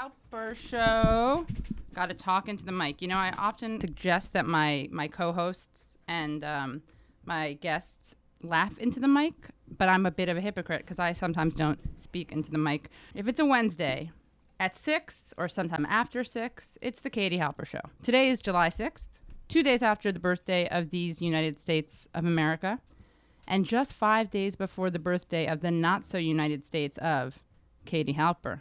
Halper Show. Got to talk into the mic. You know, I often suggest that my my co-hosts and um, my guests laugh into the mic, but I'm a bit of a hypocrite because I sometimes don't speak into the mic. If it's a Wednesday at six or sometime after six, it's the Katie Halper Show. Today is July sixth, two days after the birthday of these United States of America, and just five days before the birthday of the not so United States of Katie Halper.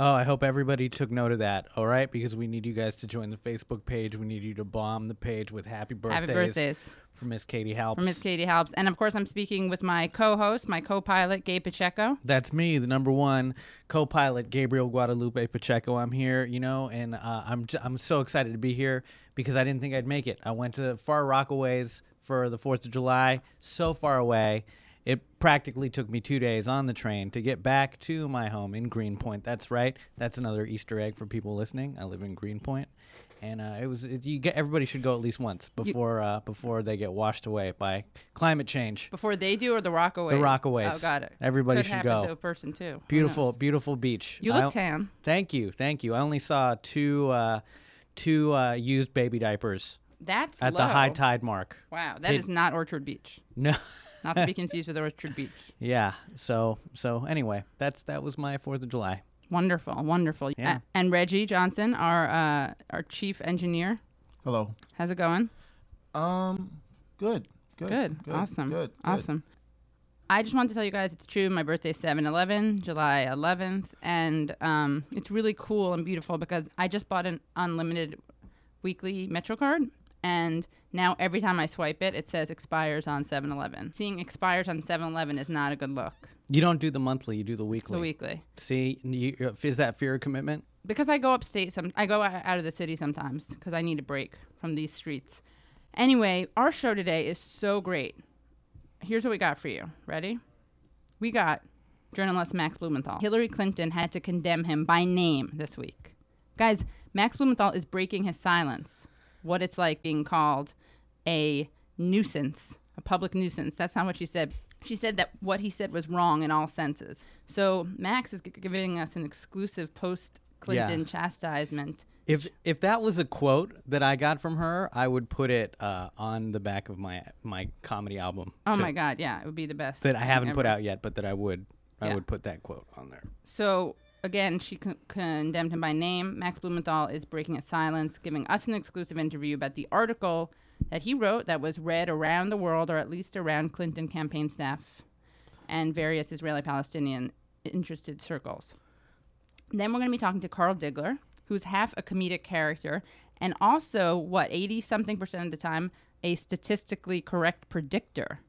Oh, I hope everybody took note of that. All right, because we need you guys to join the Facebook page. We need you to bomb the page with happy birthdays, Happy birthdays for Miss Katie Halps. for Miss Katie Halps. And of course, I'm speaking with my co host, my co pilot, Gabe Pacheco. That's me, the number one co-pilot, Gabriel Guadalupe Pacheco. I'm here, you know, and uh, I'm j- I'm so excited to be here because I didn't think I'd make it. I went to far Rockaways for the Fourth of July, so far away. It practically took me two days on the train to get back to my home in Greenpoint. That's right. That's another Easter egg for people listening. I live in Greenpoint, and uh, it was it, you get everybody should go at least once before uh, before they get washed away by climate change. Before they do or the Rockaways? The Rockaways. Oh, got it. Everybody Could should happen go. to a person too. Beautiful, beautiful beach. You look o- tan. Thank you, thank you. I only saw two uh, two uh, used baby diapers That's at low. the high tide mark. Wow, that is They- not Orchard Beach. No, Not to be confused with Orchard Beach. yeah. So so anyway, that's that was my Fourth of July. Wonderful, wonderful. Yeah. A- and Reggie Johnson, our uh, our chief engineer. Hello. How's it going? Um, good. Good. Good. Awesome. Good. good. Awesome. I just wanted to tell you guys it's true. My birthday's 7 11, July 11th. And um, it's really cool and beautiful because I just bought an unlimited weekly Metro card. And now every time I swipe it, it says expires on 7 11. Seeing expires on 7 11 is not a good look. You don't do the monthly, you do the weekly. The weekly. See, you, uh, is that fear of commitment? because I go upstate some I go out out of the city sometimes because I need a break from these streets. Anyway, our show today is so great. Here's what we got for you. Ready? We got journalist Max Blumenthal. Hillary Clinton had to condemn him by name this week. Guys, Max Blumenthal is breaking his silence. What it's like being called a nuisance, a public nuisance. That's not what she said. She said that what he said was wrong in all senses. So Max is g- giving us an exclusive post Clinton Yeah. chastisement. If if that was a quote that I got from her, I would put it uh, on the back of my my comedy album. Oh to- my God, yeah, it would be the best. That I haven't put out yet, but that I would I would put that quote on there. So again, she con- condemned him by name. Max Blumenthal is breaking his silence, giving us an exclusive interview about the article that he wrote that was read around the world, or at least around Clinton campaign staff and various Israeli-Palestinian interested circles. Then we're going to be talking to Carl Diggler, who's half a comedic character and also what 80 something percent of the time a statistically correct predictor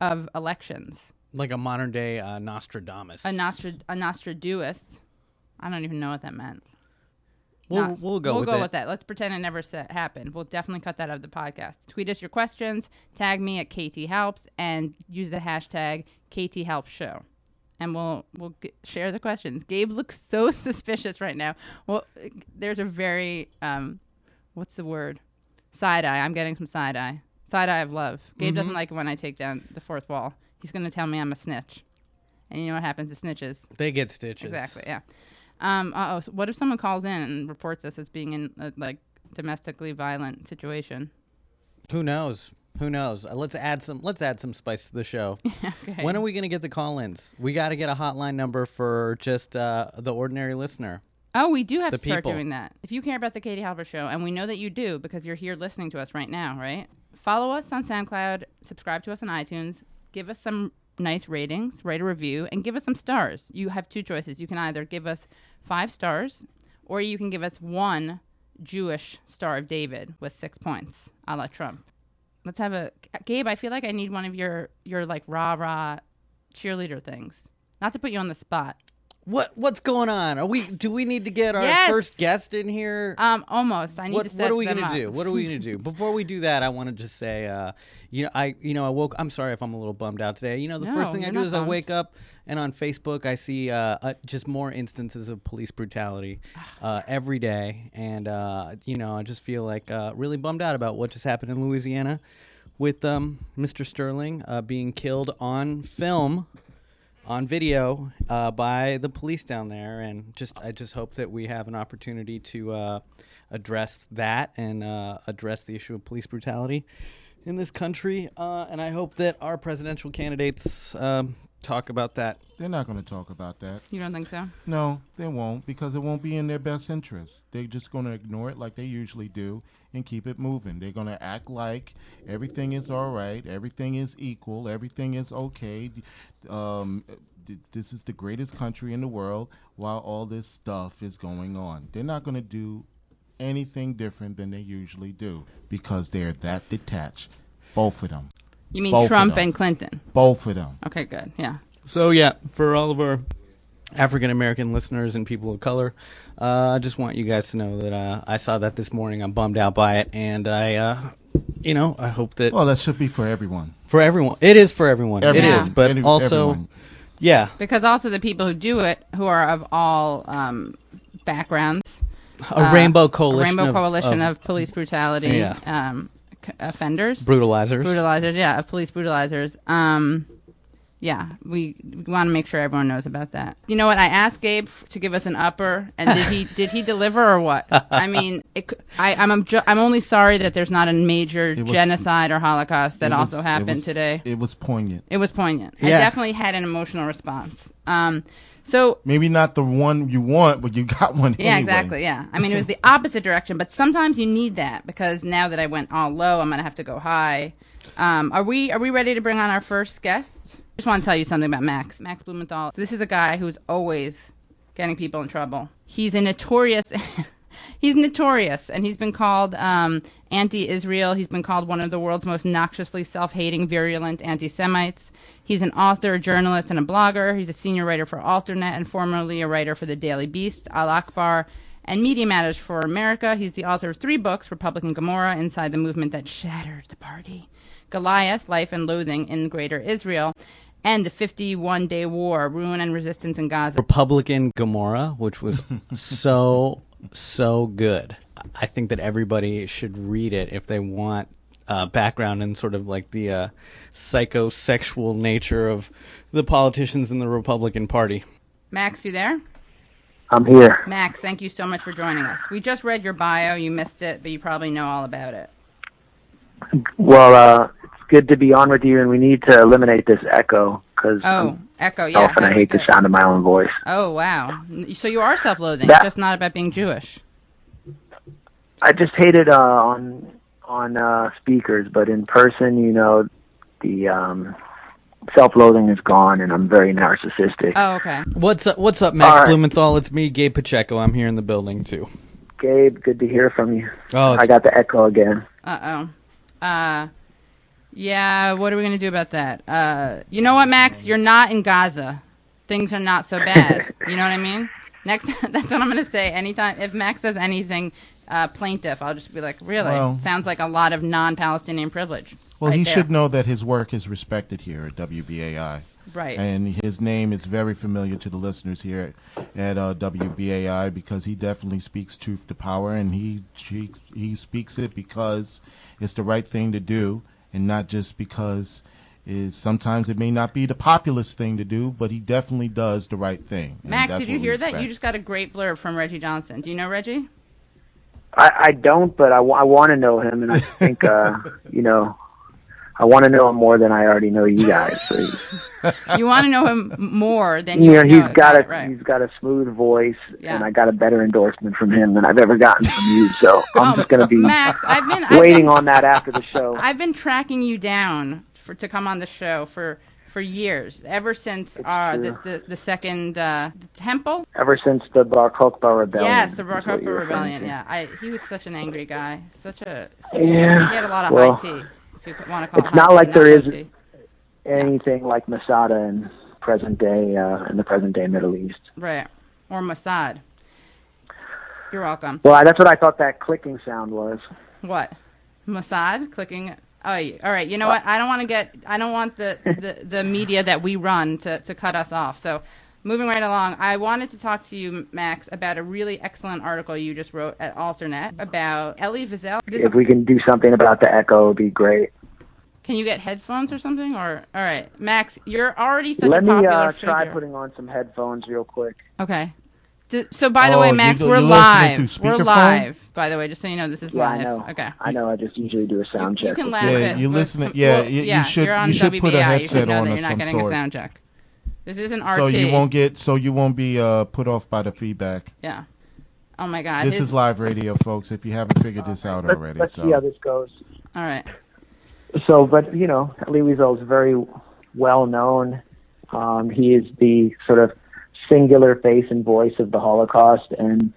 of elections. Like a modern day uh, Nostradamus. A, Nostra- a Nostradamus. I don't even know what that meant. We'll, Not- we'll go we'll with go it. with that. Let's pretend it never sa- happened. We'll definitely cut that out of the podcast. Tweet us your questions, tag me at KT Helps, and use the hashtag KT Helps Show, and we'll we'll g- share the questions. Gabe looks so suspicious right now. Well, there's a very um, what's the word? Side eye. I'm getting some side eye. Side eye of love. Gabe Mm-hmm. doesn't like it when I take down the fourth wall. He's gonna tell me I'm a snitch, and you know what happens to snitches? They get stitches. Exactly. Yeah. Um. Uh oh. So what if someone calls in and reports us as being in a like domestically violent situation? Who knows? Who knows? Uh, let's add some. Let's add some spice to the show. okay. When are we gonna get the call-ins? We got to get a hotline number for just uh, the ordinary listener. Oh, we do have The to start people. doing that. If you care about the Katie Halper Show, and we know that you do because you're here listening to us right now, right? Follow us on SoundCloud, subscribe to us on iTunes, give us some nice ratings, write a review, and give us some stars. You have two choices. You can either give us five stars, or you can give us one Jewish Star of David with six points, a la Trump. Let's have a Gabe. I feel like I need one of your your like rah rah cheerleader things. Not to put you on the spot. What What's going on? Are we? Do we need to get our Yes. first guest in here? Um, almost. I need what to set What are we them gonna up. do? What are we gonna do? Before we do that, I want to just say, uh, you know, I you know I woke. I'm sorry if I'm a little bummed out today. You know, the No, first thing I you're do not is I bummed. wake up and on Facebook I see uh, uh, just more instances of police brutality uh, every day, and uh, you know I just feel like uh, really bummed out about what just happened in Louisiana with um, Mr. Sterling uh, being killed on film on video uh, by the police down there, and just I just hope that we have an opportunity to uh, address that and uh, address the issue of police brutality in this country. Uh, and I hope that our presidential candidates um, talk about that. They're not going to talk about that. You don't think so? No, they won't because it won't be in their best interest. They're just going to ignore it like they usually do and keep it moving. They're going to act like everything is all right, everything is equal, everything is okay. Um, this is the greatest country in the world while all this stuff is going on. They're not going to do anything different than they usually do because they're that detached. Both of them. You mean Both of Trump them. and Clinton? Both of them. Okay, good. Yeah. So yeah, for all of our African American listeners and people of color, uh, I just want you guys to know that uh, I saw that this morning. I'm bummed out by it, and I, uh, you know, I hope that Well, that should be for everyone. for everyone, it is for everyone. Everyone. It is, but Any- also, everyone. yeah, Because also the people who do it, who are of all um, backgrounds, a uh, rainbow a coalition, rainbow of, coalition of of, police brutality Yeah. um, c- offenders, brutalizers. brutalizers. Yeah, of police brutalizers. Um, yeah, we, we want to make sure everyone knows about that. You know what? I asked Gabe f- to give us an upper, and did he did he deliver or what? I mean, it, c- I, am I'm, I'm only sorry that there's not a major was- genocide or Holocaust that was- also it happened was- today. It was poignant. It was poignant. I definitely had an emotional response. Um, so Maybe not the one you want, but you got one yeah, anyway. exactly. Yeah, I mean it was the opposite direction, but sometimes you need that because now that I went all low, I'm gonna have to go high. Um, are we are we ready to bring on our first guest? I just want to tell you something about Max. Max Blumenthal. This is a guy who's always getting people in trouble. He's a notorious. he's notorious, and he's been called um, anti-Israel. He's been called one of the world's most noxiously self-hating, virulent anti-Semites. He's an author, a journalist, and a blogger. He's a senior writer for Alternet and formerly a writer for the Daily Beast, Al Akhbar, and Media Matters for America. He's the author of three books Republican Gomorrah, Inside the Movement That Shattered the Party, Goliath, Life and Loathing in Greater Israel, and The 51 Day War, Ruin and Resistance in Gaza. Republican Gomorrah, which was so so good. I think that everybody should read it if they want uh, background and sort of like the uh, psychosexual nature of the politicians in the Republican Party. Max, you there? I'm here. Max, thank you so much for joining us. We just read your bio. You missed it, but you probably know all about it. Well, uh, it's good to be on with you, and we need to eliminate this echo because Oh, I'm echo. Yeah. self and I do we hate the sound of my own voice. Oh, wow. So you are self-loathing. That- It's just not about being Jewish. I just hate it uh, on on uh, speakers, but in person, you know, the um, self-loathing is gone, and I'm very narcissistic. Oh, okay. What's up? What's up, Max All right. Blumenthal? It's me, Gabe Pacheco. I'm here in the building too. Gabe, good to hear from you. Oh, I got the echo again. Uh oh. Uh, yeah. What are we gonna do about that? Uh, you know what, Max? You're not in Gaza. Things are not so bad. you know what I mean? Next, that's what I'm gonna say. Anytime if Max says anything, uh, plaintiff, I'll just be like, really? Well- Sounds like a lot of non-Palestinian privilege. Well, right he there. should know that his work is respected here at WBAI. Right. And his name is very familiar to the listeners here at uh, WBAI because he definitely speaks truth to power, and he speaks, he speaks it because it's the right thing to do, and not just because is sometimes it may not be the populist thing to do, but he definitely does the right thing. Max, did you hear that? You just got a great blurb from Reggie Johnson. Do you know Reggie? I, I don't, but I, want to know him, and I think, uh, you know, I want to know him more than I already know you guys. So, You want to know him more than you you know, know he's got it, a right. he's got a smooth voice, Yeah. and I got a better endorsement from him than I've ever gotten from you. So I'm Oh, just gonna be Max. I've been I've waiting been, on that after the show. I've been tracking you down for to come on the show for for years, ever since uh, the, the the second uh, the temple. Ever since the Bar Kokhba rebellion. yes, the Bar Kokhba rebellion. Yeah, I, he was such an angry guy. Such a such Yeah, he had a lot of well, high tea. If you want to call it's it not high like tea, there is- tea. Anything like Masada in present day uh, in the present day Middle East. right or Mossad. You're welcome. Well, that's what I thought that clicking sound was. What? Mossad clicking. Oh, all right. You know what? I don't want to get. I don't want the, the, the media that we run to, to cut us off. So, moving right along, I wanted to talk to you, Max, about a really excellent article you just wrote at Alternet about Elie Wiesel. This, If we can do something about the echo, it'd be great. Can you get headphones or something? Or all right, Max, you're already such Let a me popular uh, try figure. putting on some headphones real quick. Okay. D- so by the Oh, way, Max, do- we're live. We're speakerphone? live. By the way, just so you know, this is Yeah, live. I know. Okay. I know. I just usually do a sound you, check. you can laugh Yeah, you but- listening- yeah, well, you- you yeah, should- You're on you should put a WBI. headset you know on that you're not some getting sort. a sound check. This isn't RT. So you won't get. So you won't be uh, put off by the feedback. Yeah. Oh my God. This his- is live radio, folks. If you haven't figured this out Let's, already, let's so see how this goes. all right. So, but you know, Elie Wiesel is very well known. Um, he is the sort of singular face and voice of the Holocaust, and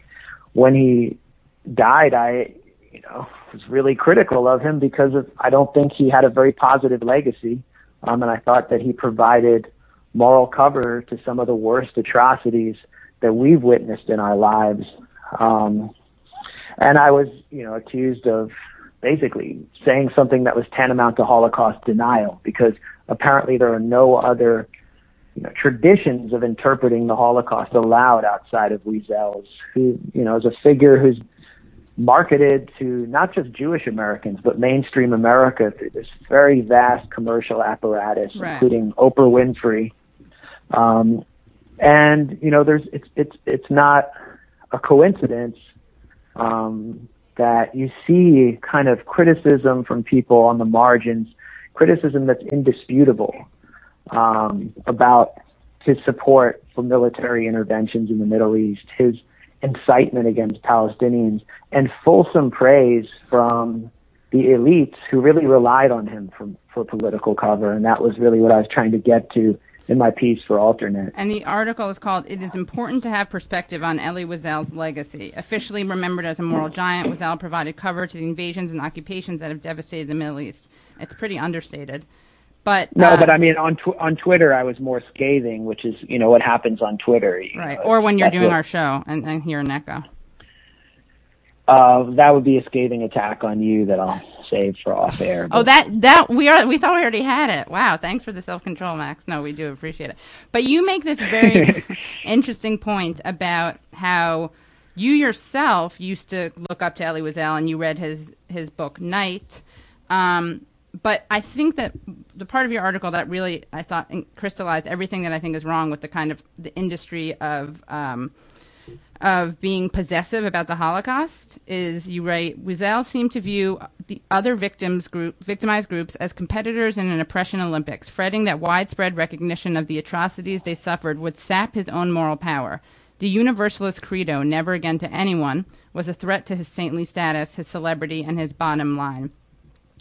when he died, I, you know, was really critical of him because of I don't think he had a very positive legacy, um, and I thought that he provided moral cover to some of the worst atrocities that we've witnessed in our lives. Um, and I was, you know, accused of basically saying something that was tantamount to Holocaust denial because apparently there are no other you know, traditions of interpreting the Holocaust allowed outside of Wiesel's, who, you know, is a figure who's marketed to not just Jewish Americans, but mainstream America through this very vast commercial apparatus, Right. including Oprah Winfrey. Um, and, you know, there's, it's, it's, it's not a coincidence, um, that you see kind of criticism from people on the margins, criticism that's indisputable um, about his support for military interventions in the Middle East, his incitement against Palestinians, and fulsome praise from the elites who really relied on him for, for political cover. And that was really what I was trying to get to in my piece for Alternet. And the article is called "It is important to have perspective on Elie Wiesel's legacy." Officially remembered as a moral giant, Wiesel provided cover to the invasions and occupations that have devastated the Middle East. It's pretty understated, but No, uh, but I mean on tw- on Twitter, I was more scathing, which is you know what happens on Twitter. right. know, Or when you're doing our show and, and hear an echo. uh, that would be a scathing attack on you that I'll save for off air. Oh, that that we are we thought we already had it. Wow, thanks for the self control, Max. No, we do appreciate it. But you make this very interesting point about how you yourself used to look up to Elie Wiesel and you read his his book Night. Um, but I think that the part of your article that really I thought crystallized everything that I think is wrong with the kind of the industry of um, of being possessive about the Holocaust is you write Wiesel seemed to view the other victims group victimized groups as competitors in an oppression Olympics, fretting that widespread recognition of the atrocities they suffered would sap his own moral power. The universalist credo, never again to anyone, was a threat to his saintly status, his celebrity, and his bottom line.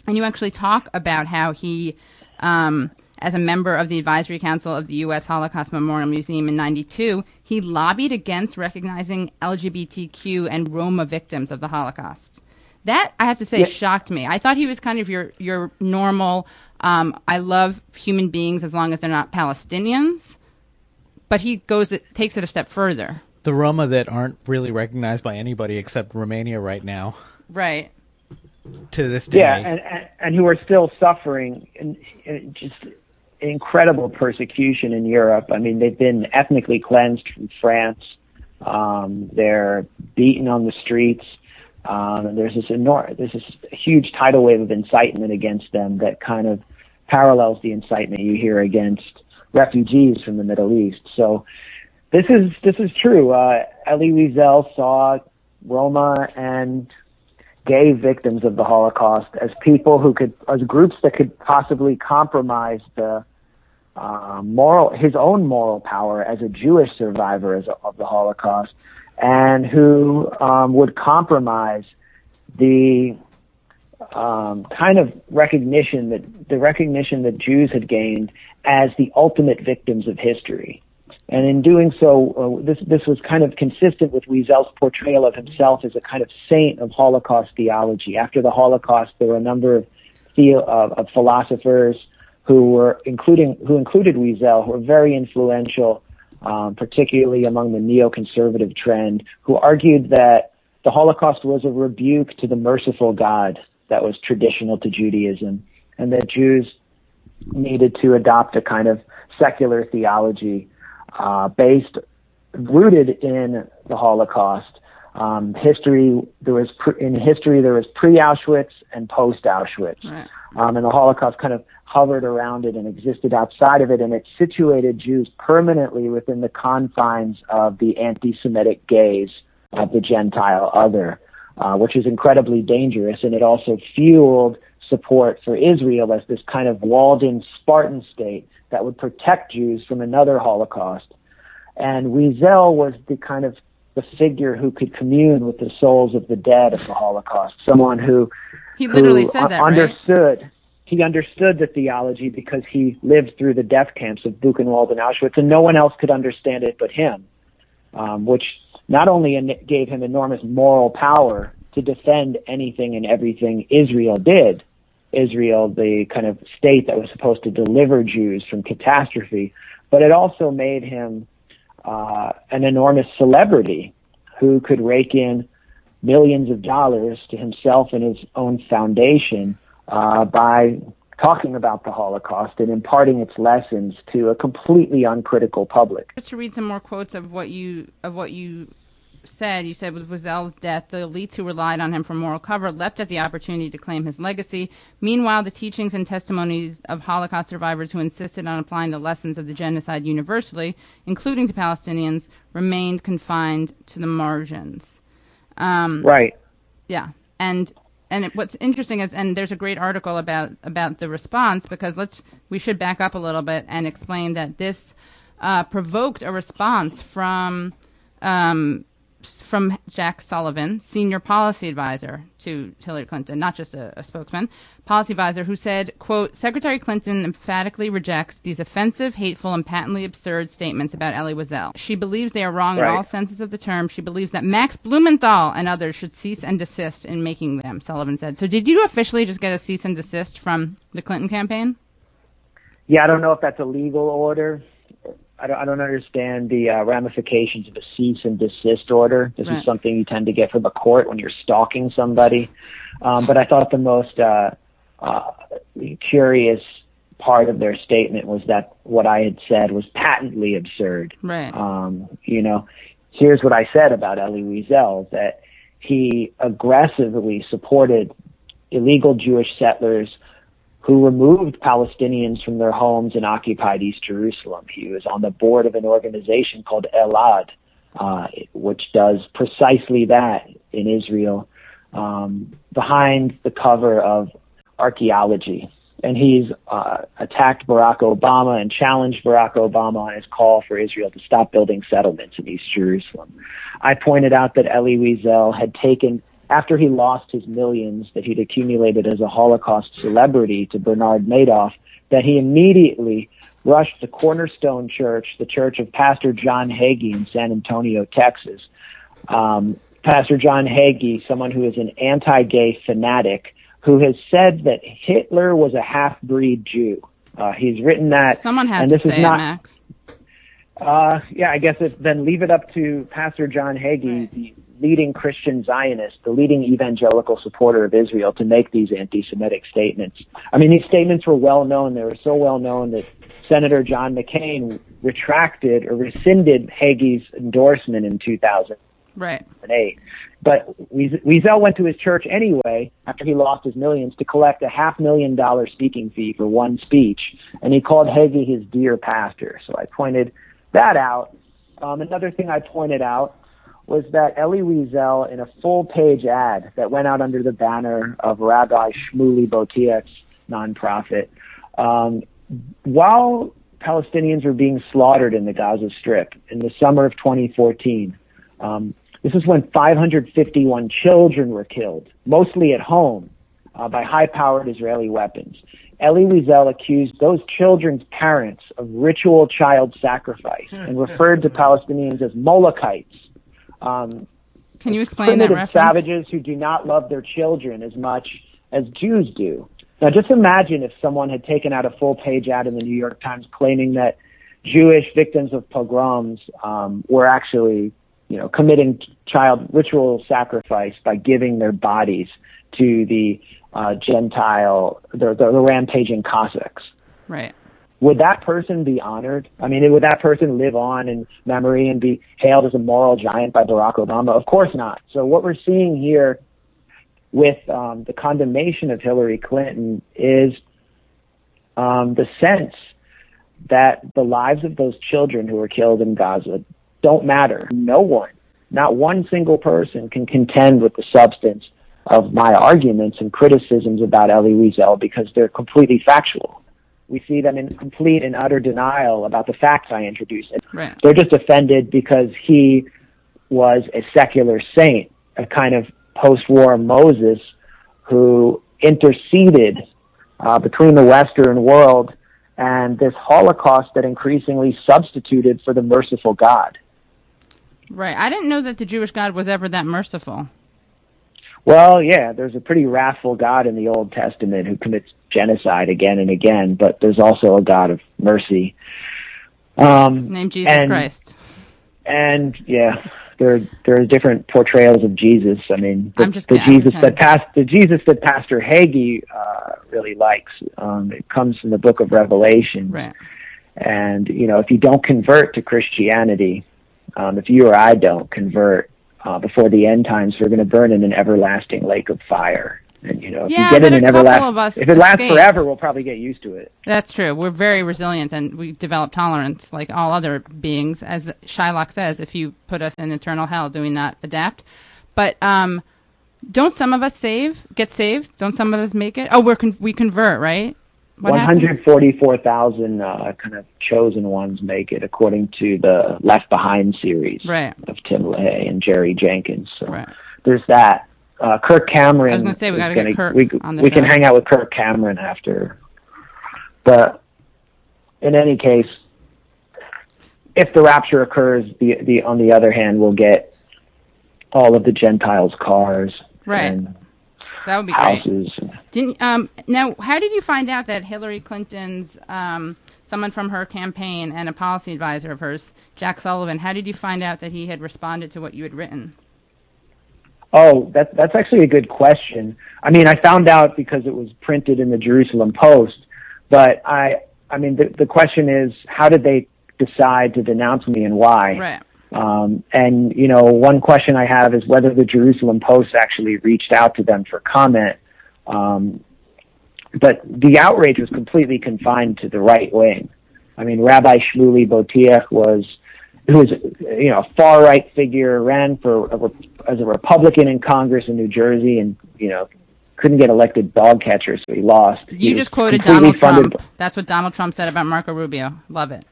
And you actually talk about how he, um, as a member of the advisory council of the U.S. Holocaust Memorial Museum in '92, he lobbied against recognizing LGBTQ and Roma victims of the Holocaust. That I have to say Yeah. shocked me. I thought he was kind of your your normal. Um, I love human beings as long as they're not Palestinians, but he goes it takes it a step further. The Roma that aren't really recognized by anybody except Romania right now Right. To this day. Yeah, and, and and who are still suffering in, in just incredible persecution in Europe. I mean, they've been ethnically cleansed from France. Um, they're beaten on the streets. Um, and there's this enormous, there's this huge tidal wave of incitement against them that kind of parallels the incitement you hear against refugees from the Middle East. So this is this is true. Uh, Elie Wiesel saw Roma and gay victims of the Holocaust as people who could, as groups that could possibly compromise the uh, moral, his own moral power as a Jewish survivor as of the Holocaust, and who um, would compromise the um, kind of recognition that the recognition that Jews had gained as the ultimate victims of history. And in doing so, uh, this this was kind of consistent with Wiesel's portrayal of himself as a kind of saint of Holocaust theology. After the Holocaust, there were a number of, the, of, philosophers who were including who included Wiesel, who were very influential, um, particularly among the neoconservative trend, who argued that the Holocaust was a rebuke to the merciful God that was traditional to Judaism, and that Jews needed to adopt a kind of secular theology uh, based, rooted in the Holocaust. Um, history there was pre- in history there was pre Auschwitz and post Auschwitz. Right. um, and the Holocaust kind of hovered around it and existed outside of it, and it situated Jews permanently within the confines of the anti-Semitic gaze of the Gentile other, uh, which is incredibly dangerous, and it also fueled support for Israel as this kind of walled-in Spartan state that would protect Jews from another Holocaust. And Wiesel was the kind of the figure who could commune with the souls of the dead of the Holocaust, someone who He literally who said that, right? understood. He understood the theology because he lived through the death camps of Buchenwald and Auschwitz, and no one else could understand it but him, um, which not only gave him enormous moral power to defend anything and everything Israel did, Israel, the kind of state that was supposed to deliver Jews from catastrophe, but it also made him uh, an enormous celebrity who could rake in millions of dollars to himself and his own foundation uh, by talking about the Holocaust and imparting its lessons to a completely uncritical public. Just to read some more quotes of what you of what you said. You said with Wiesel's death, the elites who relied on him for moral cover leapt at the opportunity to claim his legacy. Meanwhile, the teachings and testimonies of Holocaust survivors who insisted on applying the lessons of the genocide universally, including to Palestinians, remained confined to the margins. Um, Right. yeah, and and it, what's interesting is, and there's a great article about about the response because let's we should back up a little bit and explain that this uh, provoked a response from um, from Jack Sullivan, senior policy advisor to Hillary Clinton, not just a, a spokesman, policy advisor, who said, "quote Secretary Clinton emphatically rejects these offensive, hateful, and patently absurd statements about Elie Wiesel. She believes they are wrong in all senses of the term. She believes that Max Blumenthal and others should cease and desist in making them." Sullivan said. So, did you officially just get a cease and desist from the Clinton campaign? Yeah, I don't know if that's a legal order. I don't, I don't understand the uh, ramifications of a cease and desist order. This Right. is something you tend to get from a court when you're stalking somebody. Um, but I thought the most uh, uh, curious part of their statement was that what I had said was patently absurd. Right. Um, you know, here's what I said about Elie Wiesel, that he aggressively supported illegal Jewish settlers who removed Palestinians from their homes and occupied East Jerusalem. He was on the board of an organization called Elad, uh, which does precisely that in Israel, um, behind the cover of archaeology. And he's uh, attacked Barack Obama and challenged Barack Obama on his call for Israel to stop building settlements in East Jerusalem. I pointed out that Elie Wiesel had taken after he lost his millions that he'd accumulated as a Holocaust celebrity to Bernard Madoff, that he immediately rushed the Cornerstone Church, the church of Pastor John Hagee in San Antonio, Texas. Um, Pastor John Hagee, someone who is an anti-gay fanatic, who has said that Hitler was a half-breed Jew. Uh, he's written that, Someone had and to this is say not. it, Max. Uh, yeah, I guess it, then leave it up to Pastor John Hagee, Right. the leading Christian Zionist, the leading evangelical supporter of Israel, to make these anti-Semitic statements. I mean, these statements were well known. They were so well known that Senator John McCain retracted or rescinded Hagee's endorsement in 2008. Right. But Wies- Wiesel went to his church anyway after he lost his millions to collect a half million dollar speaking fee for one speech, and he called Hagee his dear pastor. So I pointed that out. Um, another thing I pointed out was that Elie Wiesel, in a full page ad that went out under the banner of Rabbi Shmuley Boteach's nonprofit, um, while Palestinians were being slaughtered in the Gaza Strip in the summer of 2014, um, this is when 551 children were killed, mostly at home, uh, by high-powered Israeli weapons. Elie Wiesel accused those children's parents of ritual child sacrifice and referred to Palestinians as Molochites, um, Can you explain that reference? savages who do not love their children as much as Jews do. Now, just imagine if someone had taken out a full-page ad in the New York Times claiming that Jewish victims of pogroms um, were actually, you know, committing child ritual sacrifice by giving their bodies to the uh, Gentile, the, the, the rampaging Cossacks Right. Would that person be honored? I mean, would that person live on in memory and be hailed as a moral giant by Barack Obama? Of course not. So what we're seeing here with um, the condemnation of Hillary Clinton is um, the sense that the lives of those children who were killed in Gaza don't matter. No one, not one single person, can contend with the substance of my arguments and criticisms about Elie Wiesel because they're completely factual. We see them in complete and utter denial about the facts I introduce. Right. They're just offended because he was a secular saint, a kind of post-war Moses who interceded uh, between the Western world and this Holocaust that increasingly substituted for the merciful God. Right. I didn't know that the Jewish God was ever that merciful. Well, yeah, there's a pretty wrathful God in the Old Testament who commits genocide again and again, but there's also a God of mercy. Um, Named Jesus and, Christ. And yeah, there there are different portrayals of Jesus. I mean, the, the. Jesus that past the Jesus that Pastor Hagee uh, really likes. Um, it comes from the Book of Revelation, Right. and you know, if you don't convert to Christianity, um, if you or I don't convert uh, before the end times, we're going to burn in an everlasting lake of fire. And you know, if Yeah, you get in an everlasting, if it lasts forever, we'll probably get used to it. That's true. We're very resilient and we develop tolerance like all other beings. As Shylock says, if you put us in eternal hell, do we not adapt? But um, don't some of us save, get saved? Don't some of us make it? Oh, we're con- we convert, right? What One happened? hundred forty-four thousand uh, kind of chosen ones make it, according to the Left Behind series Right. of Tim LaHaye and Jerry Jenkins. So Right. there's that. Uh, Kirk Cameron. I was gonna say, we is gotta get Kirk We, on the we can hang out with Kirk Cameron after. But in any case, if the rapture occurs, the the on the other hand, we'll get all of the Gentiles' cars Right. and That would be great. Didn't um now how did you find out that Hillary Clinton's um someone from her campaign and a policy advisor of hers, Jack Sullivan, how did you find out that he had responded to what you had written? Oh, that, that's actually a good question. I mean, I found out because it was printed in the Jerusalem Post, but I, I mean, the, the question is, how did they decide to denounce me and why? Right. Um, and you know, one question I have is whether the Jerusalem Post actually reached out to them for comment. Um, but the outrage was completely confined to the right wing. I mean, Rabbi Shmuley Boteach was, who was, you know, a far right figure, ran for a, as a Republican in Congress in New Jersey, and you know, couldn't get elected dog catcher, so he lost. You was just quoted Donald funded Trump. That's what Donald Trump said about Marco Rubio. Love it.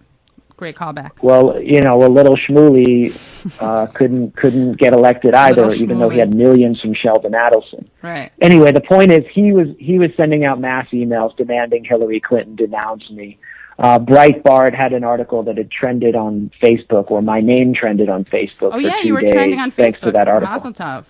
Great callback. Well, you know, a little Shmuley uh, couldn't couldn't get elected either, even though he had millions from Sheldon Adelson. Right. Anyway, the point is, he was he was sending out mass emails demanding Hillary Clinton denounce me. Uh, Breitbart had an article that had trended on Facebook, or my name trended on Facebook. Oh for yeah, you were days, trending on Facebook. Thanks to that article. Mazel tov.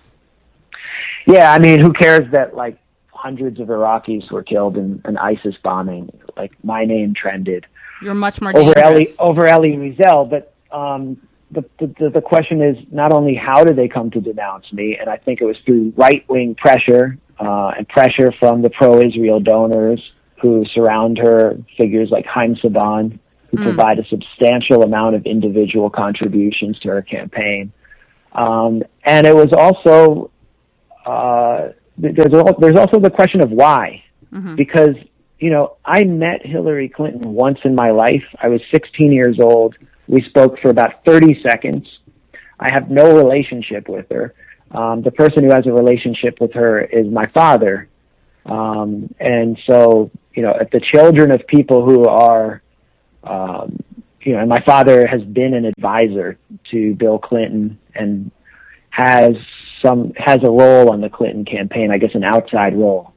Yeah, I mean, who cares that like hundreds of Iraqis were killed in an ISIS bombing? Like my name trended. You're much more over Elie over Elie Wiesel. But um, the, the the question is not only how did they come to denounce me, and I think it was through right wing pressure uh, and pressure from the pro Israel donors who surround her, figures like Haim Saban, who Mm. provide a substantial amount of individual contributions to her campaign. Um, and it was also uh, there's there's also the question of why Mhm. because you know I met Hillary Clinton once in my life. I was 16 years old. We spoke for about 30 seconds. I have no relationship with her. Um, the person who has a relationship with her is my father, um, and so you know, if the children of people who are, um, you know, and my father has been an advisor to Bill Clinton and has some has a role on the Clinton campaign. I guess an outside role.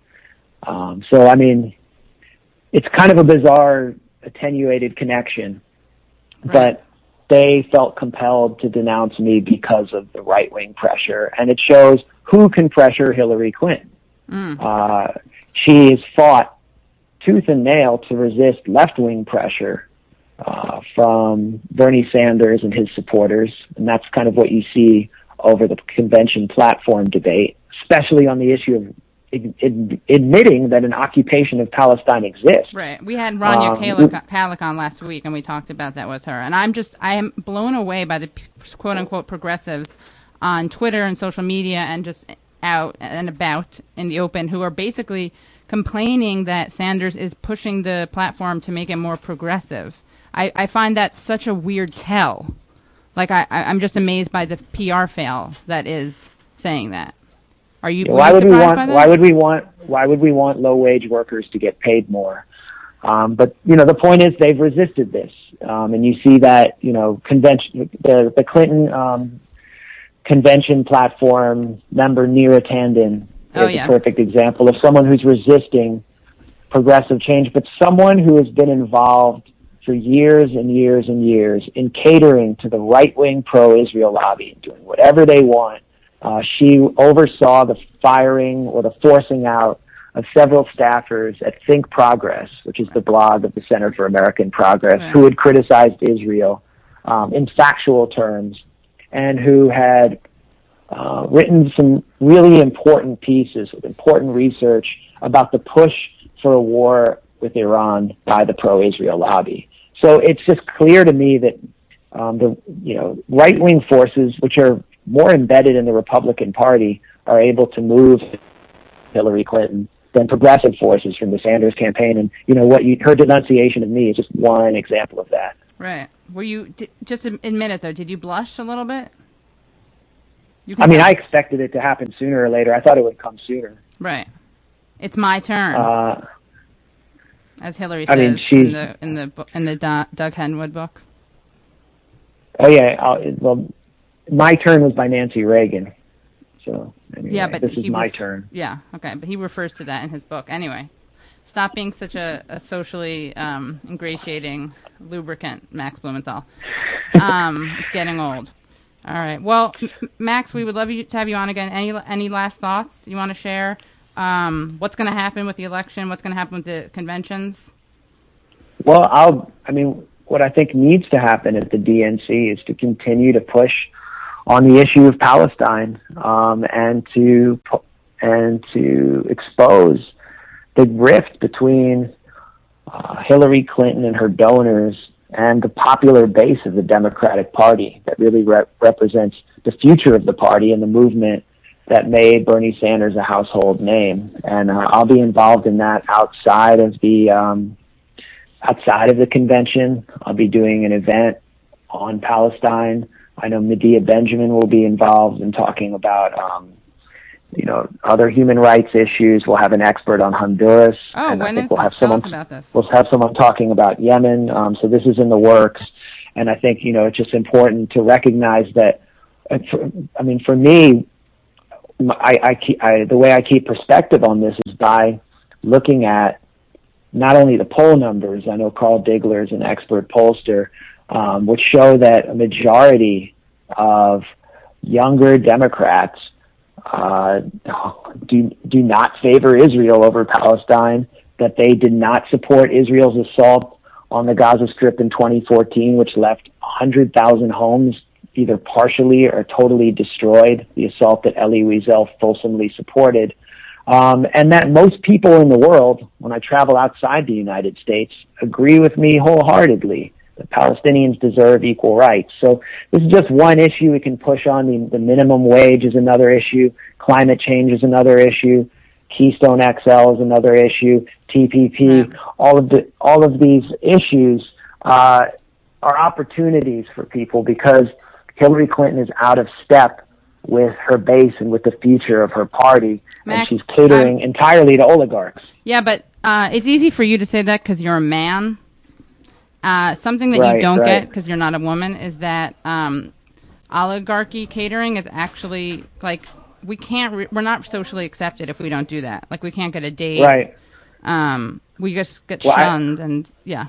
Um, so I mean, it's kind of a bizarre, attenuated connection, but they felt compelled to denounce me because of the right wing pressure, and it shows who can pressure Hillary Clinton. Mm. Uh, she has fought tooth and nail to resist left wing pressure uh, from Bernie Sanders and his supporters, and that's kind of what you see over the convention platform debate, especially on the issue of admitting that an occupation of Palestine exists. Right. We had Rania Um, on last week, and we talked about that with her. And I'm just, I am blown away by the quote unquote progressives on Twitter and social media and just out and about in the open who are basically complaining that Sanders is pushing the platform to make it more progressive. I, I find that such a weird tell. Like I I'm just amazed by the PR fail that is saying that. Are you? why would we want why would we want why would we want low wage workers to get paid more um, but you know the point is they've resisted this um, and you see that you know convention the the clinton um, convention platform member Neera Tanden Oh, is yeah. a perfect example of someone who's resisting progressive change but someone who has been involved for years and years and years in catering to the right wing pro Israel lobby and doing whatever they want uh, she oversaw the firing or the forcing out of several staffers at Think Progress, which is the blog of the Center for American Progress, Right. who had criticized Israel um, in factual terms and who had uh, written some really important pieces with important research about the push for a war with Iran by the pro-Israel lobby. So it's just clear to me that um, the you know right wing forces, which are more embedded in the Republican Party, are able to move Hillary Clinton than progressive forces from the Sanders campaign. And you know what you her denunciation of me is just one example of that. Right. Were you just ad- admit it though? Did you blush a little bit? I mean, I expected it to happen sooner or later. I thought it would come sooner. right. It's my turn, Uh, as Hillary I says mean, in the in the in the Doug Henwood book. oh yeah, I'll, well, my turn was by Nancy Reagan. So anyway, Yeah, but this is my ref- turn. Yeah. Okay, but he refers to that in his book anyway. Stop being such a, a socially um, ingratiating lubricant, Max Blumenthal. Um, it's getting old. All right. Well, Max, we would love you to have you on again. Any any last thoughts you want to share? Um, what's going to happen with the election? What's going to happen with the conventions? Well, I'll. I mean, what I think needs to happen at the DNC is to continue to push on the issue of Palestine um, and to and to expose the rift between uh, Hillary Clinton and her donors and the popular base of the Democratic Party that really rep- represents the future of the party and the movement that made Bernie Sanders a household name. And uh, I'll be involved in that outside of the um, outside of the convention. I'll be doing an event on Palestine. I know Medea Benjamin will be involved in talking about, um, you know, other human rights issues. We'll have an expert on Honduras. Oh, and I think we'll this? have someone about this. we'll have someone talking about Yemen. Um, so this is in the works, and I think you know it's just important to recognize that. For, I mean, for me, I, I, keep, I the way I keep perspective on this is by looking at not only the poll numbers. I know Carl Diggler is an expert pollster, um, which show that a majority of younger Democrats uh, do do not favor Israel over Palestine. That they did not support Israel's assault on the Gaza Strip in 2014, which left 100,000 homes either partially or totally destroyed. The assault that Elie Wiesel fulsomely supported. Um, and that most people in the world, when I travel outside the United States, agree with me wholeheartedly that Palestinians deserve equal rights. So this is just one issue we can push on. The, the minimum wage is another issue. Climate change is another issue. Keystone XL is another issue. TPP, Right. all of the all of these issues uh, are opportunities for people because Hillary Clinton is out of step with her base and with the future of her party, Max, and she's catering entirely to oligarchs. Yeah, but uh, it's easy for you to say that because you're a man. Uh, something that you don't get because you're not a woman is that um, oligarchy catering is actually like we can't re- we're not socially accepted if we don't do that. Like we can't get a date. Right. Um, we just get Well, I- shunned and yeah,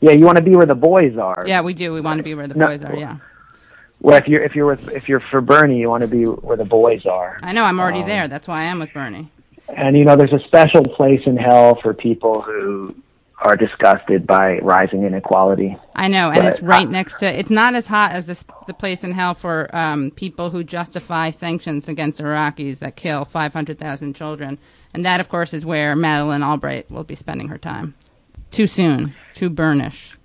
Yeah, you want to be where the boys are. yeah, we do. We want to be where the No. boys are. Yeah, Well, if you're if you're with, if you're for Bernie, you want to be where the boys are. I know. I'm Um, already there. That's why I am with Bernie. And you know, there's a special place in hell for people who are disgusted by rising inequality. I know, and But it's right I- next to. It's not as hot as this the place in hell for um, people who justify sanctions against Iraqis that kill 500,000 children, and that, of course, is where Madeleine Albright will be spending her time. Too soon, too burnish.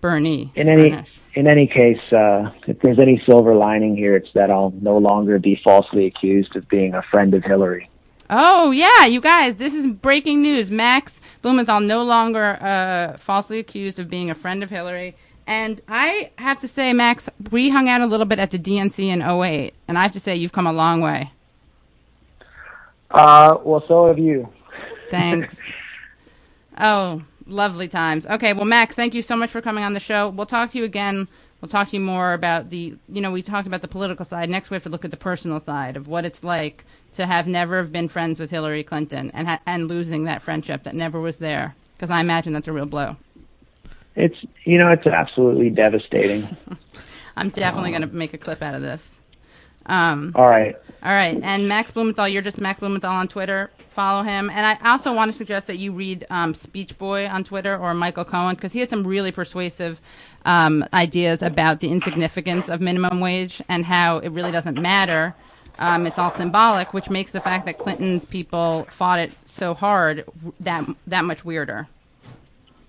Bernie. In any Bernish. in any case, uh, if there's any silver lining here, it's that I'll no longer be falsely accused of being a friend of Hillary. Oh yeah, you guys, this is breaking news. Max Blumenthal no longer uh, falsely accused of being a friend of Hillary. And I have to say, Max, we hung out a little bit at the DNC in 08, and I have to say you've come a long way. Uh, well, so have you. Thanks. oh, lovely times. Okay, well, Max, thank you so much for coming on the show. We'll talk to you again. We'll talk to you more about the, you know, we talked about the political side. Next, we have to look at the personal side of what it's like to have never have been friends with Hillary Clinton and ha- and losing that friendship that never was there. Because I imagine that's a real blow. It's you know it's absolutely devastating. I'm definitely going to make a clip out of this. Um, All right. All right, and Max Blumenthal, you're just Max Blumenthal on Twitter. Follow him, and I also want to suggest that you read um, Speech Boy on Twitter or Michael Cohen because he has some really persuasive um, ideas about the insignificance of minimum wage and how it really doesn't matter. Um, it's all symbolic, which makes the fact that Clinton's people fought it so hard that that much weirder.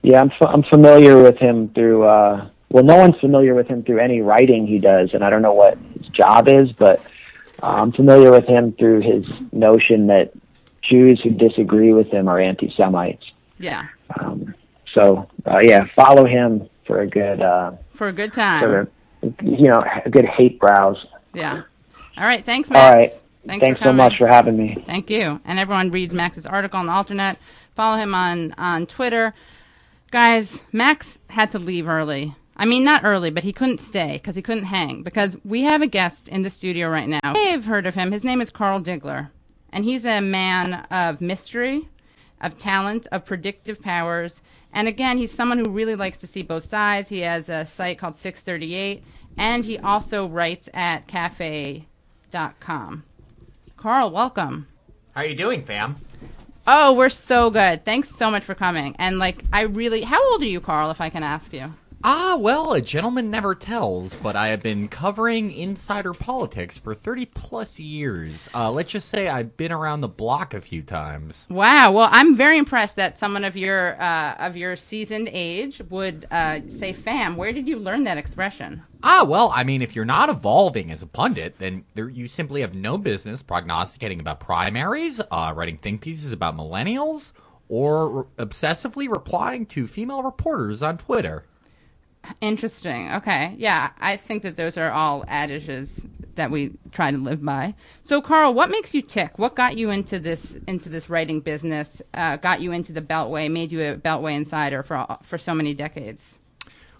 Yeah, I'm f- I'm familiar with him through. Uh, well, no one's familiar with him through any writing he does, and I don't know what his job is, but I'm familiar with him through his notion that Jews who disagree with him are anti-Semites. Yeah, Um, so uh, yeah, follow him for a good, uh, for a good time. you know, a good hate browse. Yeah. All right, thanks, Max. All right. Thanks, Thanks so much for having me. Thank you. And everyone read Max's article on the Alternet. Follow him on, on Twitter. Guys, Max had to leave early. I mean, not early, but he couldn't stay because he couldn't hang. Because we have a guest in the studio right now. You may have heard of him. His name is Carl Diggler. And he's a man of mystery, of talent, of predictive powers. And again, he's someone who really likes to see both sides. He has a site called 638. And he also writes at cafe.com. Carl, welcome. How are you doing, fam? Oh, we're so good. Thanks so much for coming. And like, I really, how old are you, Carl, if I can ask you? Ah, well, a gentleman never tells, but I have been covering insider politics for 30 plus years. Uh, let's just say I've been around the block a few times. Wow. Well, I'm very impressed that someone of your uh, of your seasoned age would uh, say, "Fam, where did you learn that expression?" Ah, well, I mean, if you're not evolving as a pundit, then there, you simply have no business prognosticating about primaries, uh, writing think pieces about millennials, or re- obsessively replying to female reporters on Twitter. Interesting. Okay. Yeah, I think that those are all adages that we try to live by. So, Carl, what makes you tick? What got you into this into this writing business? Uh, got you into the Beltway? Made you a Beltway insider for for so many decades?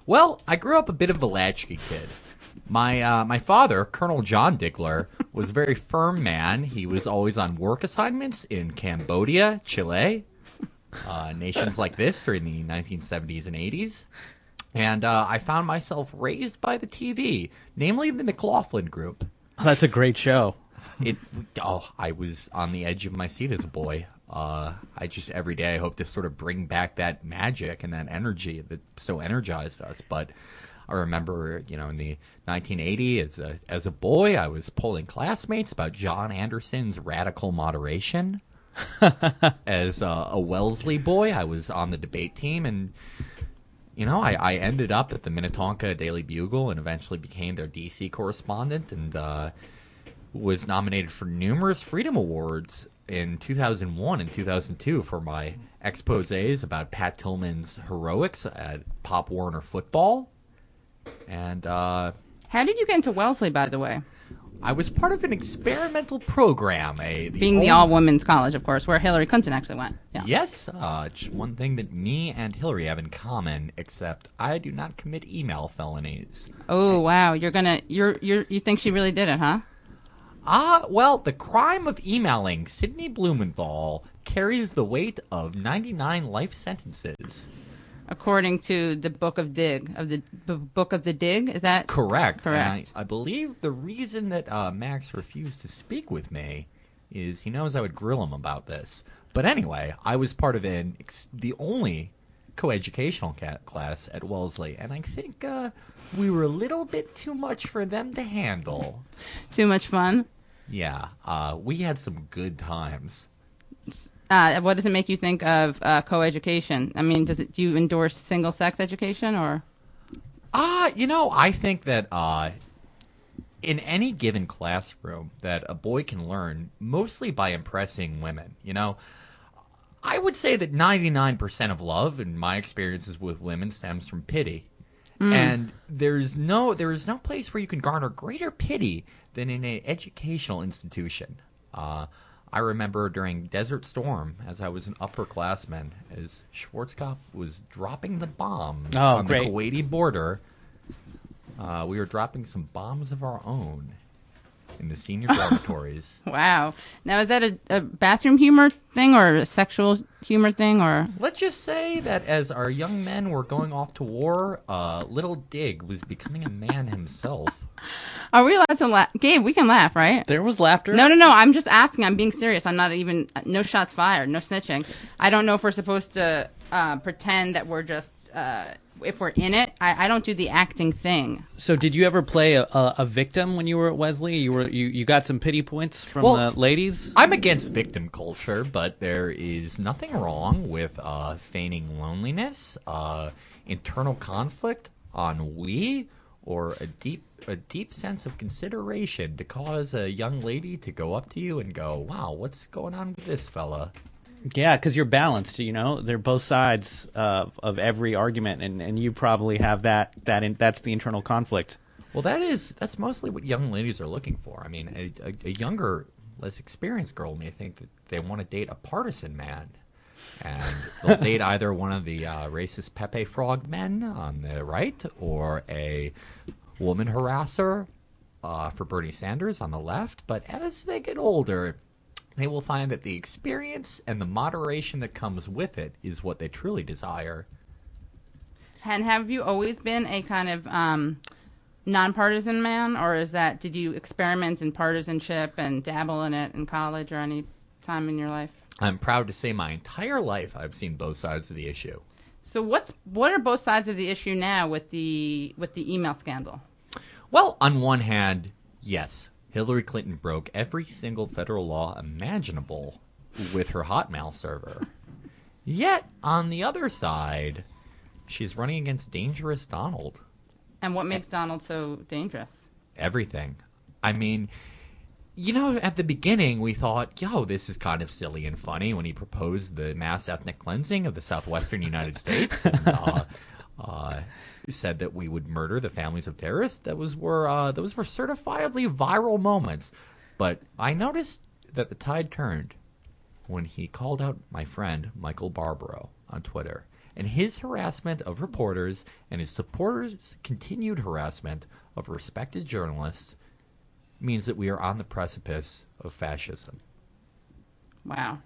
Well, I grew up a bit of a latchkey kid. My uh, my father, Colonel John Diggler, was a very firm man. He was always on work assignments in Cambodia, Chile, uh, nations like this during the 1970s and 80s. And uh, I found myself raised by the TV, namely the McLaughlin Group. Oh, that's a great show. It oh, I was on the edge of my seat as a boy. Uh, I just every day I hope to sort of bring back that magic and that energy that so energized us. But I remember, you know, in the 1980 as a as a boy, I was polling classmates about John Anderson's radical moderation. as a, a Wellesley boy, I was on the debate team and. You know, I, I ended up at the Minnetonka Daily Bugle and eventually became their DC correspondent and uh, was nominated for numerous Freedom Awards in 2001 and 2002 for my exposés about Pat Tillman's heroics at Pop Warner football. And uh, How did you get into Wellesley, by the way? I was part of an experimental program. A the Being the all women's college, of course, where Hillary Clinton actually went. Yeah. Yes, uh, one thing that me and Hillary have in common, except I do not commit email felonies. Oh wow, you're gonna you're you're you think she really did it, huh? Ah, well, the crime of emailing Sidney Blumenthal carries the weight of 99 life sentences. According to the book of Dig of the b- book of the Dig, is that Correct. Correct. And I, I believe the reason that uh, Max refused to speak with me is he knows I would grill him about this. But anyway, I was part of an ex- the only coeducational ca- class at Wellesley, and I think uh, we were a little bit too much for them to handle. too much fun? Yeah, uh, we had some good times. Uh, what does it make you think of uh, coeducation? I mean, does it do you endorse single sex education or? Ah, you know, I think that uh, in any given classroom, that a boy can learn mostly by impressing women. You know, I would say that ninety nine percent of love, in my experiences with women, stems from pity. And there's no there is no place where you can garner greater pity than in an educational institution. Uh, I remember during Desert Storm, as I was an upperclassman, as Schwarzkopf was dropping the bombs Oh, on great. the Kuwaiti border. Uh, we were dropping some bombs of our own in the senior dormitories. Wow. Now, is that a, a bathroom humor thing or a sexual humor thing or? Let's just say that as our young men were going off to war, uh, Little Dig was becoming a man himself. Are we allowed to laugh? Gabe, we can laugh, right? There was laughter. No, no, no. I'm just asking. I'm being serious. I'm not even. No shots fired. No snitching. I don't know if we're supposed to uh, pretend that we're just. Uh, if we're in it, I, I don't do the acting thing. So, did you ever play a, a, a victim when you were at Wesley? You were you, you got some pity points from Well, the ladies. I'm against victim culture, but there is nothing wrong with uh, feigning loneliness, uh, internal conflict, ennui, or a deep a deep sense of consideration to cause a young lady to go up to you and go, "Wow, what's going on with this fella?" Yeah, because you're balanced. You know, they're both sides of of every argument, and, and you probably have that that in, that's the internal conflict. Well, that is that's mostly what young ladies are looking for. I mean, a, a, a younger, less experienced girl may think that they want to date a partisan man, and they'll date either one of the uh, racist Pepe Frog men on the right or a woman harasser uh, for Bernie Sanders on the left. But as they get older, they will find that the experience and the moderation that comes with it is what they truly desire. And have you always been a kind of um, nonpartisan man, or is that did you experiment in partisanship and dabble in it in college or any time in your life? I'm proud to say my entire life I've seen both sides of the issue. So what's what are both sides of the issue now with the with the email scandal? Well, on one hand, yes, Hillary Clinton broke every single federal law imaginable with her Hotmail server. Yet, on the other side, she's running against dangerous Donald. And what makes Donald so dangerous? Everything. I mean, you know, at the beginning, we thought, yo, this is kind of silly and funny when he proposed the mass ethnic cleansing of the southwestern United States. And, uh, uh, said that we would murder the families of terrorists. That was were uh, those were certifiably viral moments. But I noticed that the tide turned when he called out my friend Michael Barbaro on Twitter. And his harassment of reporters and his supporters' continued harassment of respected journalists means that we are on the precipice of fascism. Wow.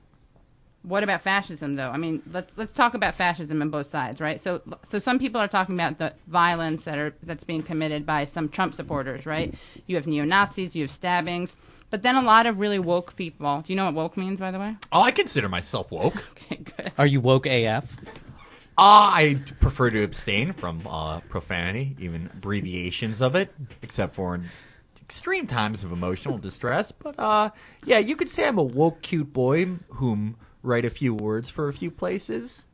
What about fascism, though? I mean, let's let's talk about fascism on both sides, right? So, so some people are talking about the violence that are that's being committed by some Trump supporters, right? You have neo Nazis, you have stabbings, but then a lot of really woke people. Do you know what woke means, by the way? Oh, I consider myself woke. Okay, good. Are you woke AF? Uh, I prefer to abstain from uh, profanity, even abbreviations of it, except for in extreme times of emotional distress. But uh, yeah, you could say I'm a woke, cute boy whom write a few words for a few places.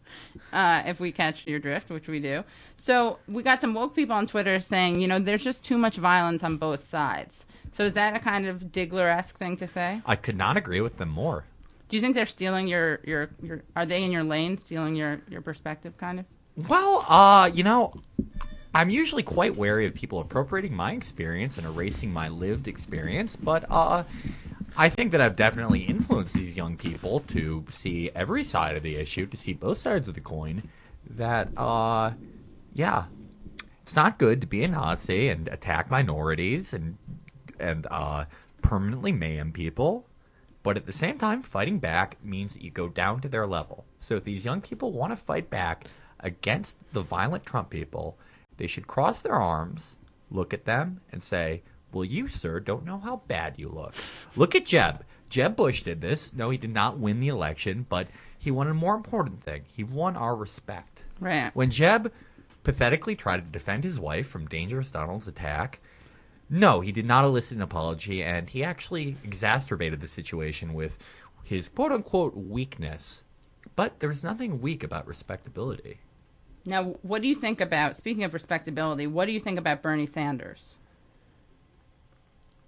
uh, if we catch your drift, which we do. So we got some woke people on Twitter saying, you know, there's just too much violence on both sides. So is that a kind of Diggler-esque thing to say? I could not agree with them more. Do you think they're stealing your, your, your are they in your lane, stealing your, your perspective, kind of? Well, uh, you know, I'm usually quite wary of people appropriating my experience and erasing my lived experience, but uh, I think that I've definitely influenced these young people to see every side of the issue, to see both sides of the coin. That, uh, yeah, it's not good to be a Nazi and attack minorities and and uh, permanently maim people. But at the same time, fighting back means that you go down to their level. So if these young people want to fight back against the violent Trump people, they should cross their arms, look at them, and say, Well, you, sir, don't know how bad you look. Look at Jeb. Jeb Bush did this. No, he did not win the election, but he won a more important thing. He won our respect. Right. When Jeb pathetically tried to defend his wife from Dangerous Donald's attack, no, he did not elicit an apology, and he actually exacerbated the situation with his quote unquote weakness. But there's nothing weak about respectability. Now, what do you think about, speaking of respectability, what do you think about Bernie Sanders?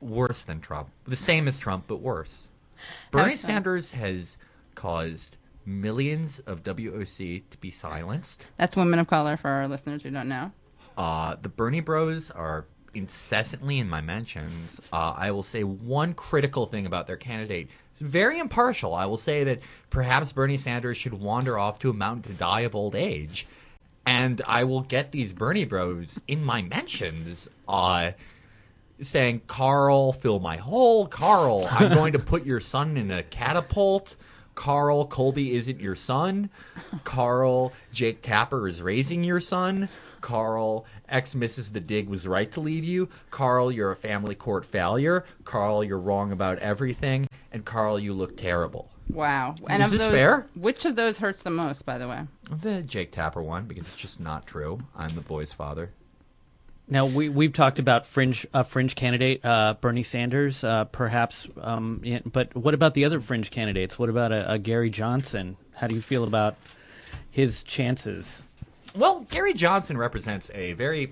Worse than Trump. The same as Trump, but worse. Bernie so? Sanders has caused millions of WOC to be silenced. That's women of color for our listeners who don't know. Uh, the Bernie Bros are incessantly in my mentions. Uh, I will say one critical thing about their candidate. It's very impartial. I will say that perhaps Bernie Sanders should wander off to a mountain to die of old age. And I will get these Bernie Bros in my mentions uh, saying, Carl, fill my hole. Carl, I'm going to put your son in a catapult. Carl, Colby isn't your son. Carl, Jake Tapper is raising your son. Carl, ex Mrs. The Dig was right to leave you. Carl, you're a family court failure. Carl, you're wrong about everything. And Carl, you look terrible. Wow. And Is of this those, fair? Which of those hurts the most, by the way? The Jake Tapper one, because it's just not true. I'm the boy's father. Now we we've talked about fringe a fringe candidate uh, Bernie Sanders, uh, perhaps. Um, but what about the other fringe candidates? What about a, a Gary Johnson? How do you feel about his chances? Well, Gary Johnson represents a very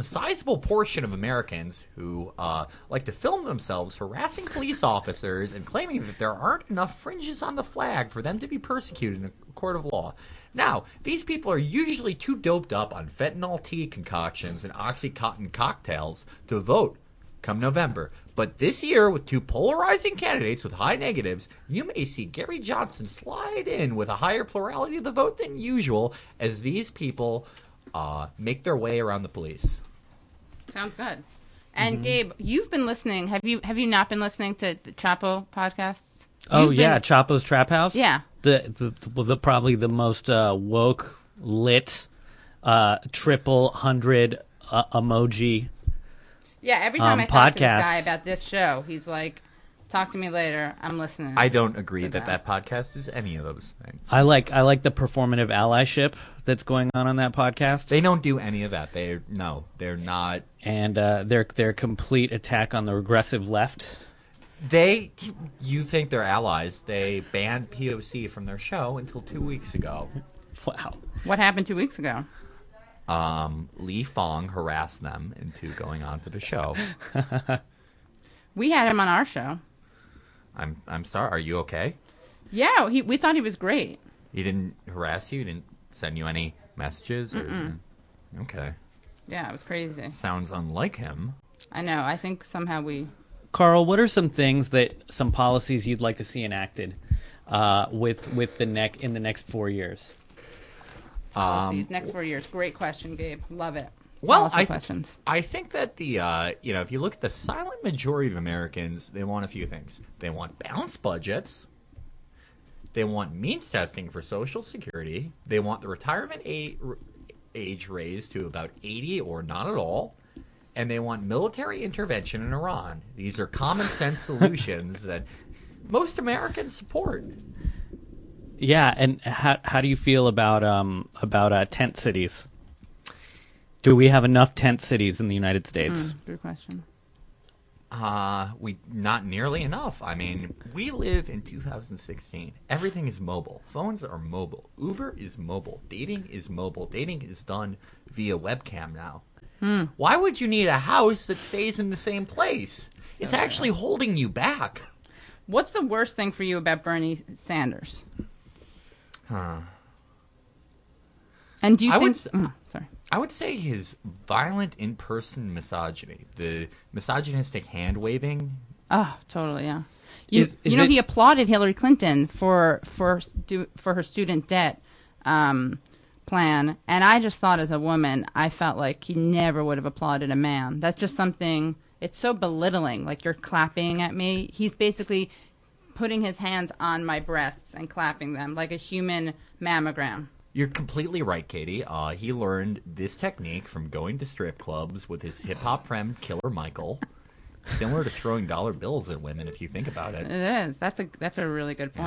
a sizable portion of Americans who uh, like to film themselves harassing police officers and claiming that there aren't enough fringes on the flag for them to be persecuted in a court of law. Now, these people are usually too doped up on fentanyl tea concoctions and Oxycontin cocktails to vote come November. But this year, with two polarizing candidates with high negatives, you may see Gary Johnson slide in with a higher plurality of the vote than usual as these people uh, make their way around the police. Sounds good. And Gabe, you've been listening. Have you have you not been listening to the Chapo podcasts? Oh You've yeah, been- Chapo's Trap House. Yeah. The the, the, the probably the most uh, woke, lit, uh, triple hundred uh, emoji. Yeah, every time um, I talk to this podcast. guy about this show, he's like, "Talk to me later. I'm listening." I don't agree that that. that podcast is any of those things. I like I like the performative allyship that's going on on that podcast. They don't do any of that. They no, they're not. and uh, their their complete attack on the regressive left. They, you think they're allies? They banned POC from their show until two weeks ago. Wow. What happened two weeks ago? Um, Lee Fang harassed them into going on to the show. We had him on our show. I'm I'm sorry. Are you okay? Yeah, he, we thought he was great. He didn't harass you. He didn't send you any messages. Or, okay, Yeah, it was crazy. sounds unlike him. I know. I think somehow we. Carl, what are some things that some policies you'd like to see enacted uh, with with the neck in the next four years? Policies next four years. Great question, Gabe. Love it. Well, Policy I questions. I think that the uh, you know if you look at the silent majority of Americans, they want a few things. They want balanced budgets. They want means testing for Social Security. They want the retirement a- r- age raised to about 80 or not at all. And they want military intervention in Iran. These are common sense solutions that most Americans support. Yeah, and how how do you feel about um about uh, tent cities? Do we have enough tent cities in the United States? Mm, good question. Uh, we not nearly enough. I mean, we live in 2016. Everything is mobile. Phones are mobile. Uber is mobile. Dating is mobile. Dating is done via webcam now. Why would you need a house that stays in the same place? it's actually holding you back. What's the worst thing for you about Bernie Sanders? Huh. And do you I think? would s- Mm, sorry. I would say his violent in-person misogyny, the misogynistic hand waving. Oh, totally. Yeah. You, Is- is you know, it- he applauded Hillary Clinton for for stu- for her student debt um, plan, and I just thought, as a woman, I felt like he never would have applauded a man. That's just something. It's so belittling. Like you're clapping at me. He's basically putting his hands on my breasts and clapping them like a human mammogram. You're completely right, Katie. Uh, he learned this technique from going to strip clubs with his hip hop friend Killer Michael. Similar to throwing dollar bills at women, if you think about It it. is. That's a that's a really good Yeah.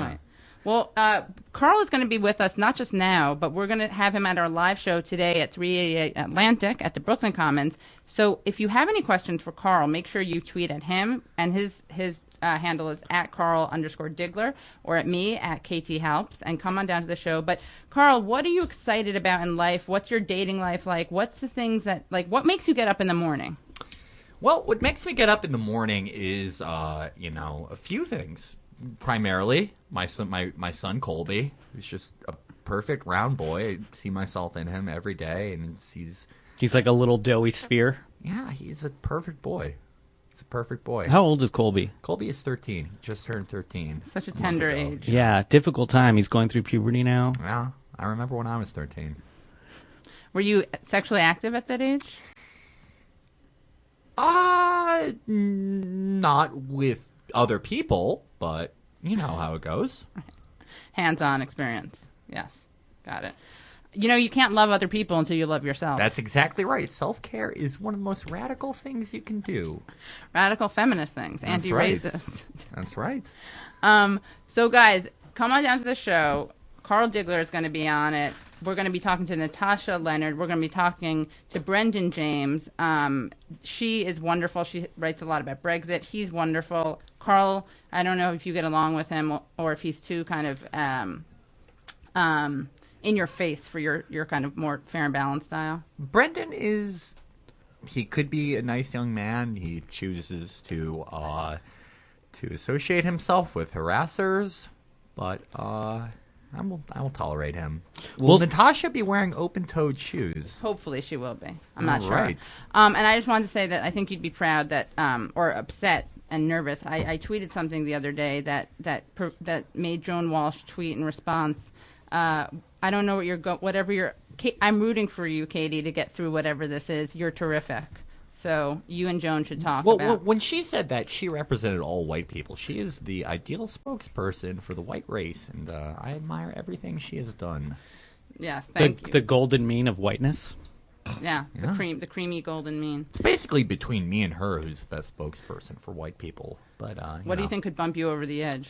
Well, uh, Carl is going to be with us not just now, but we're going to have him at our live show today at 388 Atlantic at the Brooklyn Commons. So if you have any questions for Carl, make sure you tweet at him, and his his uh, handle is at Carl underscore Diggler, or at me at KT Halps, and come on down to the show. But Carl, what are you excited about in life? What's your dating life like? What's the things that like? What makes you get up in the morning? Well, what makes me get up in the morning is, uh, you know, a few things. Primarily, my son, my my son Colby, who's just a perfect round boy. I see myself in him every day, and he's He's like a little doughy sphere. yeah, he's a perfect boy. He's a perfect boy. How old is Colby? Colby is thirteen. He just turned thirteen. Such a tender ago. age. Yeah, difficult time. He's going through puberty now. Yeah, I remember when I was thirteen. Were you sexually active at that age? Uh, not with other people, but you know how it goes. Hands-on experience. Yes, got it. You know, you can't love other people until you love yourself. That's exactly right. Self care is one of the most radical things you can do. radical feminist things, That's right. anti-racist. That's right. Um, so guys, come on down to the show. Carl Diggler is going to be on it. We're going to be talking to Natasha Lennard. We're going to be talking to Brendan James. Um, she is wonderful. She writes a lot about Brexit. He's wonderful. Carl, I don't know if you get along with him or if he's too kind of um, um, in your face for your, your kind of more fair and balanced style. Brendan is. He could be a nice young man. He chooses to uh, to associate himself with harassers, but uh, I will I will tolerate him. Will Well- Natasha be wearing open-toed shoes? Hopefully, she will be. I'm not All sure. right. Um, and I just wanted to say that I think you'd be proud that, um, or upset and nervous. I, I tweeted something the other day that that per, that made Joan Walsh tweet in response. Uh, I don't know what you're go- whatever you're. I'm rooting for you, Katie, to get through whatever this is. You're terrific. So you and Joan should talk Well, about. well, when she said that, she represented all white people. She is the ideal spokesperson for the white race, and uh, I admire everything she has done. yes, The, thank you. the golden mean of whiteness. Yeah, the Yeah. cream, the creamy golden mean. It's basically between me and her who's the best spokesperson for white people. But uh, What do you think could bump you over the edge?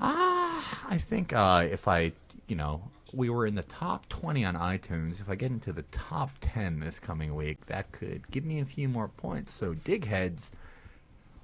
Ah, I think uh, if I, you know, we were in the top 20 on iTunes. If I get into the top 10 this coming week, that could give me a few more points. So, digheads,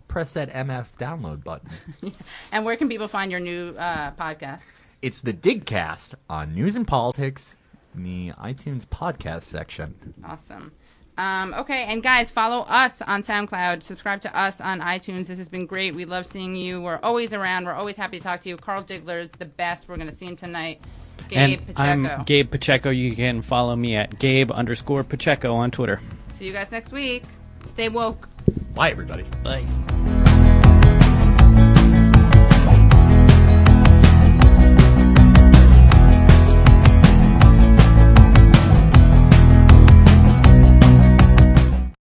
press that MF download button. And where can people find your new uh, podcast? It's the Digcast on news and politics in the iTunes podcast section. Awesome. Um, okay, and guys, follow us on SoundCloud. Subscribe to us on iTunes. This has been great. We love seeing you. We're always around. We're always happy to talk to you. Carl Diggler is the best. We're going to see him tonight. Gabe and Pacheco. I'm Gabe Pacheco. You can follow me at Gabe underscore Pacheco on Twitter. See you guys next week. Stay woke. Bye, everybody. Bye.